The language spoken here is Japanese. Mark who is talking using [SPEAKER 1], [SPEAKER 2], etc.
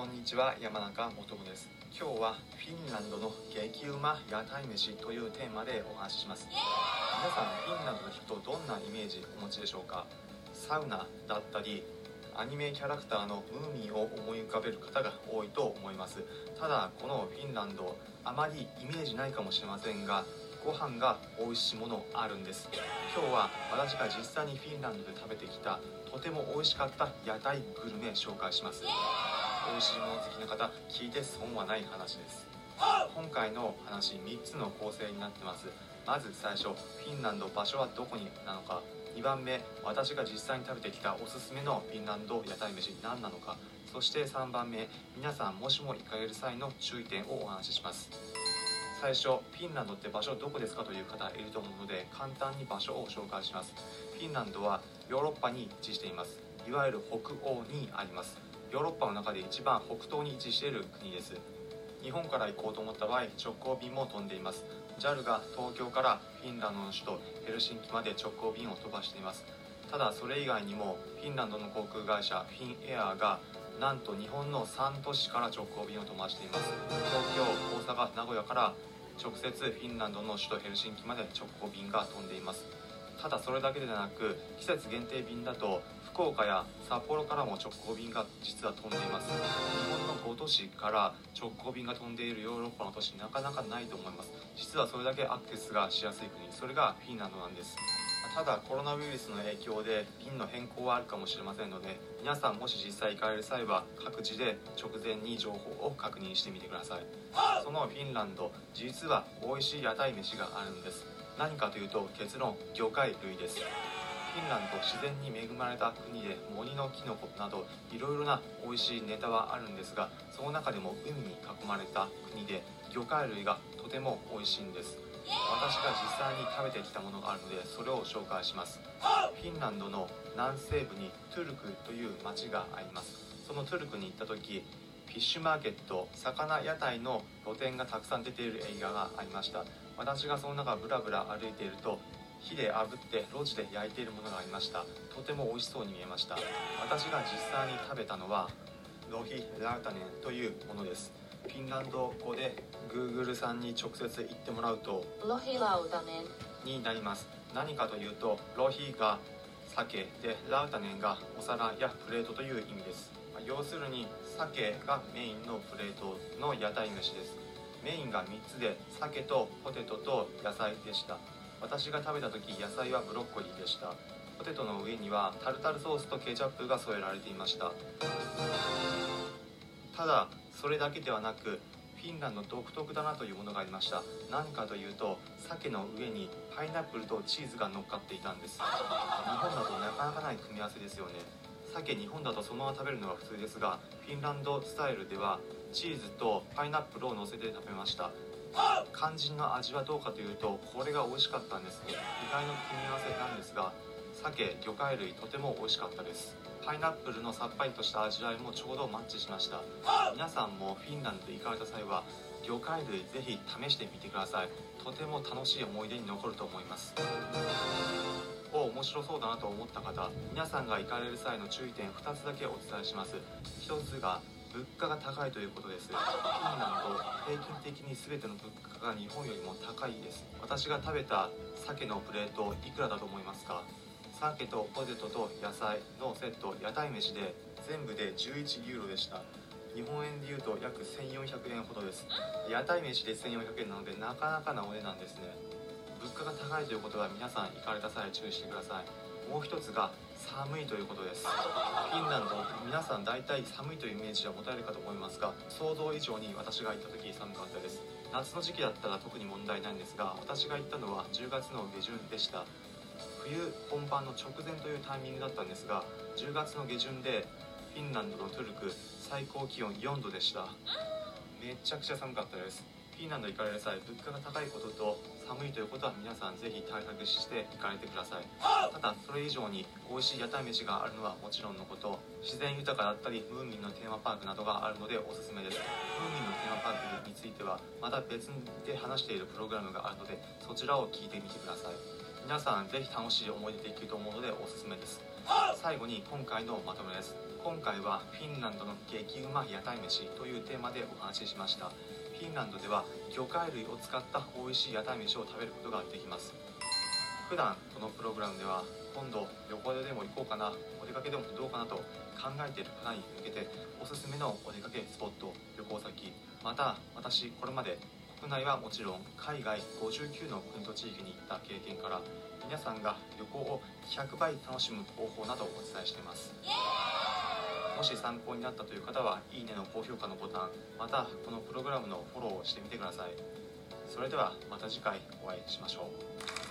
[SPEAKER 1] こんにちは山中元子です。今日はフィンランドの激うま屋台飯というテーマでお話しします。皆さんフィンランドの人どんなイメージお持ちでしょうか？サウナだったりアニメキャラクターのムーミンを思い浮かべる方が多いと思います。ただこのフィンランドあまりイメージないかもしれませんがご飯が美味しいものあるんです。今日は私が実際にフィンランドで食べてきたとても美味しかった屋台グルメ紹介します。美味しいもの好きな方聞いて損はない話です。今回の話3つの構成になってます。まず最初フィンランド場所はどこになのか。2番目私が実際に食べてきたおすすめのフィンランド屋台飯何なのか。そして3番目皆さんもしも行かれる際の注意点をお話しします。最初フィンランドって場所どこですかという方いると思うので簡単に場所を紹介します。フィンランドはヨーロッパに位置しています。いわゆる北欧にあります。ヨーロッパの中で一番北東に位置している国です。日本から行こうと思った場合直行便も飛んでいます。JAL が東京からフィンランドの首都ヘルシンキまで直行便を飛ばしています。ただそれ以外にもフィンランドの航空会社フィンエアーがなんと日本の3都市から直行便を飛ばしています。東京大阪名古屋から直接フィンランドの首都ヘルシンキまで直行便が飛んでいます。ただそれだけでなく季節限定便だと福岡や札幌からも直行便が実は飛んでいます。日本の5都市から直行便が飛んでいるヨーロッパの都市なかなかないと思います。実はそれだけアクセスがしやすい国。それがフィンランドなんです。ただコロナウイルスの影響で便の変更はあるかもしれませんので皆さんもし実際行かれる際は各自で直前に情報を確認してみてください。そのフィンランド実は美味しい屋台飯があるんです。何かというと結論魚介類です。フィンランド自然に恵まれた国で森のキノコなどいろいろな美味しいネタはあるんですがその中でも海に囲まれた国で魚介類がとても美味しいんです。私が実際に食べてきたものがあるのでそれを紹介します。フィンランドの南西部にトゥルクという町があります。そのトゥルクに行った時フィッシュマーケット魚屋台の露店がたくさん出ている映画がありました。私がその中ブラブラ歩いていると火で炙って路地で焼いているものがありました。とても美味しそうに見えました。私が実際に食べたのはロヒ・ラータネンというものです。フィンランド語で Google さんに直接言ってもらうと
[SPEAKER 2] ロヒラウダネン
[SPEAKER 1] になります。何かというとロヒが鮭でラウタネンがお皿やプレートという意味です。要するに鮭がメインのプレートの屋台飯です。メインが3つで鮭とポテトと野菜でした。私が食べた時野菜はブロッコリーでした。ポテトの上にはタルタルソースとケチャップが添えられていました。ただそれだけではなくフィンランド独特だなというものがありました。何かというと鮭の上にパイナップルとチーズが乗っかっていたんです。日本だとなかなかない組み合わせですよね。鮭日本だとそのまま食べるのが普通ですがフィンランドスタイルではチーズとパイナップルを乗せて食べました。肝心の味はどうかというとこれが美味しかったんですね。意外の組み合わせなんですが鮭魚介類とても美味しかったです。パイナップルのさっぱりとした味わいもちょうどマッチしました。皆さんもフィンランドで行かれた際は魚介類ぜひ試してみてください。とても楽しい思い出に残ると思います。お面白そうだなと思った方皆さんが行かれる際の注意点2つだけお伝えします。1つが物価が高いということです。フィンランド平均的に全ての物価が日本よりも高いです。私が食べた鮭のプレートいくらだと思いますか？鮭とポテトと野菜のセット屋台飯で全部で11ユーロでした。日本円でいうと約1400円ほどです。屋台飯で1400円なのでなかなかなお値段ですね。物価が高いということは皆さん行かれた際注意してください。もう一つが寒いということです。フィンランド皆さん大体寒いというイメージは持たれるかと思いますが想像以上に私が行った時寒かったです。夏の時期だったら特に問題ないんですが私が行ったのは10月の下旬でした。冬本番の直前というタイミングだったんですが10月の下旬でフィンランドのトゥルク最高気温4度でした。めちゃくちゃ寒かったです。フィンランド行かれる際物価が高いことと寒いということは皆さんぜひ対策して行かれてください。ただそれ以上に美味しい屋台飯があるのはもちろんのこと自然豊かだったりムーミンのテーマパークなどがあるのでおすすめです。ムーミンのテーマパークについてはまた別で話しているプログラムがあるのでそちらを聞いてみてください。皆さんぜひ楽しい思い出できると思うのでおすすめです。最後に今回のまとめです。今回はフィンランドの激うま屋台飯というテーマでお話ししました。フィンランドでは魚介類を使った美味しい屋台飯を食べることができます。普段このプログラムでは今度旅行ででも行こうかな。お出かけでもどうかなと考えている方に向けておすすめのお出かけスポット旅行先また私これまで国内はもちろん海外59の国と地域に行った経験から皆さんが旅行を100倍楽しむ方法などをお伝えしています。もし参考になったという方はいいねの高評価のボタンまたこのプログラムのフォローをしてみてください。それではまた次回お会いしましょう